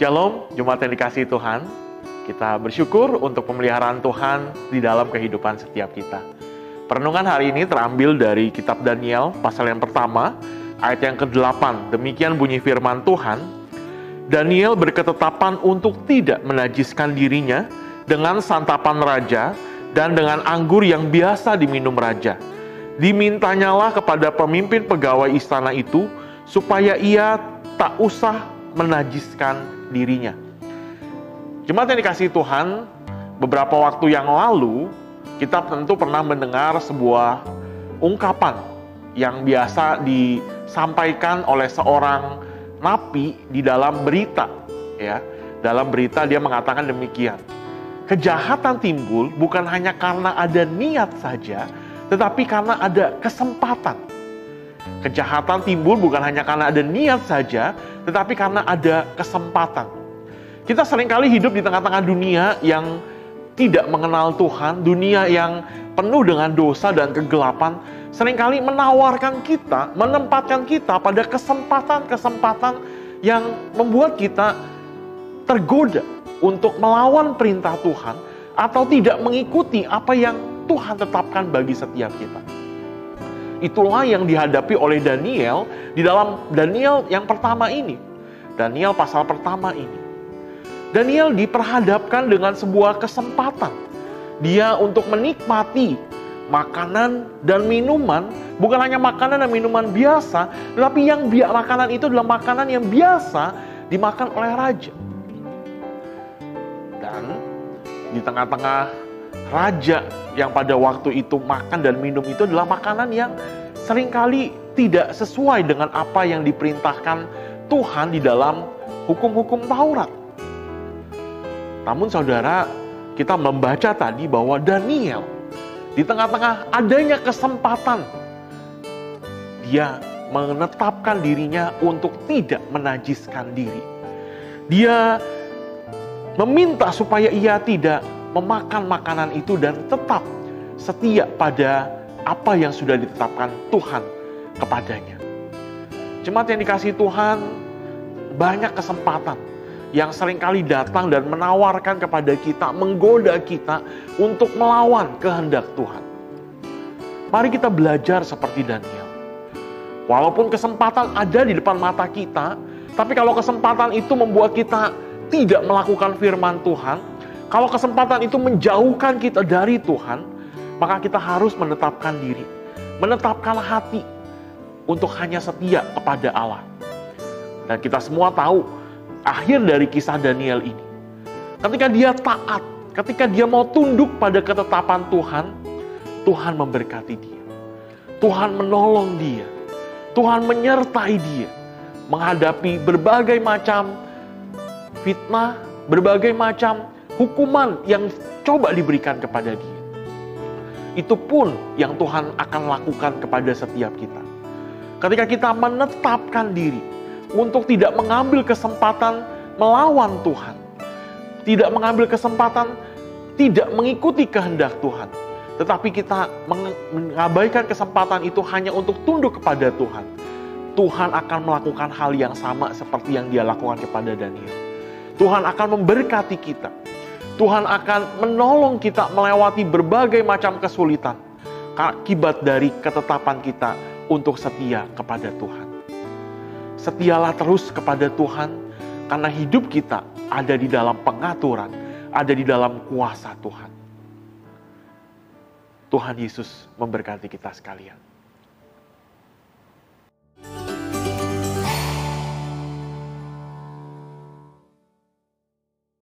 Shalom, Jumat yang dikasih Tuhan. Kita bersyukur untuk pemeliharaan Tuhan di dalam kehidupan setiap kita. Perenungan hari ini terambil dari kitab Daniel, pasal yang pertama, ayat yang ke-8. Demikian bunyi firman Tuhan. Daniel berketetapan untuk tidak menajiskan dirinya dengan santapan raja dan dengan anggur yang biasa diminum raja. Dimintanyalah kepada pemimpin pegawai istana itu supaya ia tak usah menajiskan dirinya. Jemaat yang dikasih Tuhan, beberapa waktu yang lalu kita tentu pernah mendengar sebuah ungkapan yang biasa disampaikan oleh seorang napi di dalam berita ya. Dalam berita dia mengatakan demikian. Kejahatan timbul bukan hanya karena ada niat saja, tetapi karena ada kesempatan. Kejahatan timbul bukan hanya karena ada niat saja, tetapi karena ada kesempatan. Kita sering kali hidup di tengah-tengah dunia yang tidak mengenal Tuhan, dunia yang penuh dengan dosa dan kegelapan, sering kali menawarkan kita, menempatkan kita pada kesempatan-kesempatan yang membuat kita tergoda untuk melawan perintah Tuhan atau tidak mengikuti apa yang Tuhan tetapkan bagi setiap kita. Itulah yang dihadapi oleh Daniel di dalam Daniel yang pertama ini. Daniel pasal pertama ini. Daniel diperhadapkan dengan sebuah kesempatan. Dia untuk menikmati makanan dan minuman, bukan hanya makanan dan minuman biasa, tetapi yang makanan itu adalah makanan yang biasa dimakan oleh raja. Dan di tengah-tengah raja yang pada waktu itu makan dan minum itu adalah makanan yang sering kali tidak sesuai dengan apa yang diperintahkan Tuhan di dalam hukum-hukum Taurat. Namun saudara, kita membaca tadi bahwa Daniel di tengah-tengah adanya kesempatan dia menetapkan dirinya untuk tidak menajiskan diri. Dia meminta supaya ia tidak memakan makanan itu dan tetap setia pada apa yang sudah ditetapkan Tuhan kepadanya. Jemaat yang dikasih Tuhan, banyak kesempatan yang sering kali datang dan menawarkan kepada kita, menggoda kita untuk melawan kehendak Tuhan. Mari kita belajar seperti Daniel. Walaupun kesempatan ada di depan mata kita, tapi kalau kesempatan itu membuat kita tidak melakukan firman Tuhan, kalau kesempatan itu menjauhkan kita dari Tuhan, maka kita harus menetapkan diri, menetapkan hati untuk hanya setia kepada Allah. Dan kita semua tahu akhir dari kisah Daniel ini. Ketika dia taat, ketika dia mau tunduk pada ketetapan Tuhan, Tuhan memberkati dia. Tuhan menolong dia. Tuhan menyertai dia menghadapi berbagai macam fitnah, berbagai macam hukuman yang coba diberikan kepada dia. Itu pun yang Tuhan akan lakukan kepada setiap kita. Ketika kita menetapkan diri untuk tidak mengambil kesempatan melawan Tuhan, tidak mengambil kesempatan tidak mengikuti kehendak Tuhan, tetapi kita mengabaikan kesempatan itu hanya untuk tunduk kepada Tuhan. Tuhan akan melakukan hal yang sama seperti yang Dia lakukan kepada Daniel. Tuhan akan memberkati kita Tuhan akan menolong kita melewati berbagai macam kesulitan akibat dari ketetapan kita untuk setia kepada Tuhan. Setialah terus kepada Tuhan karena hidup kita ada di dalam pengaturan, ada di dalam kuasa Tuhan. Tuhan Yesus memberkati kita sekalian.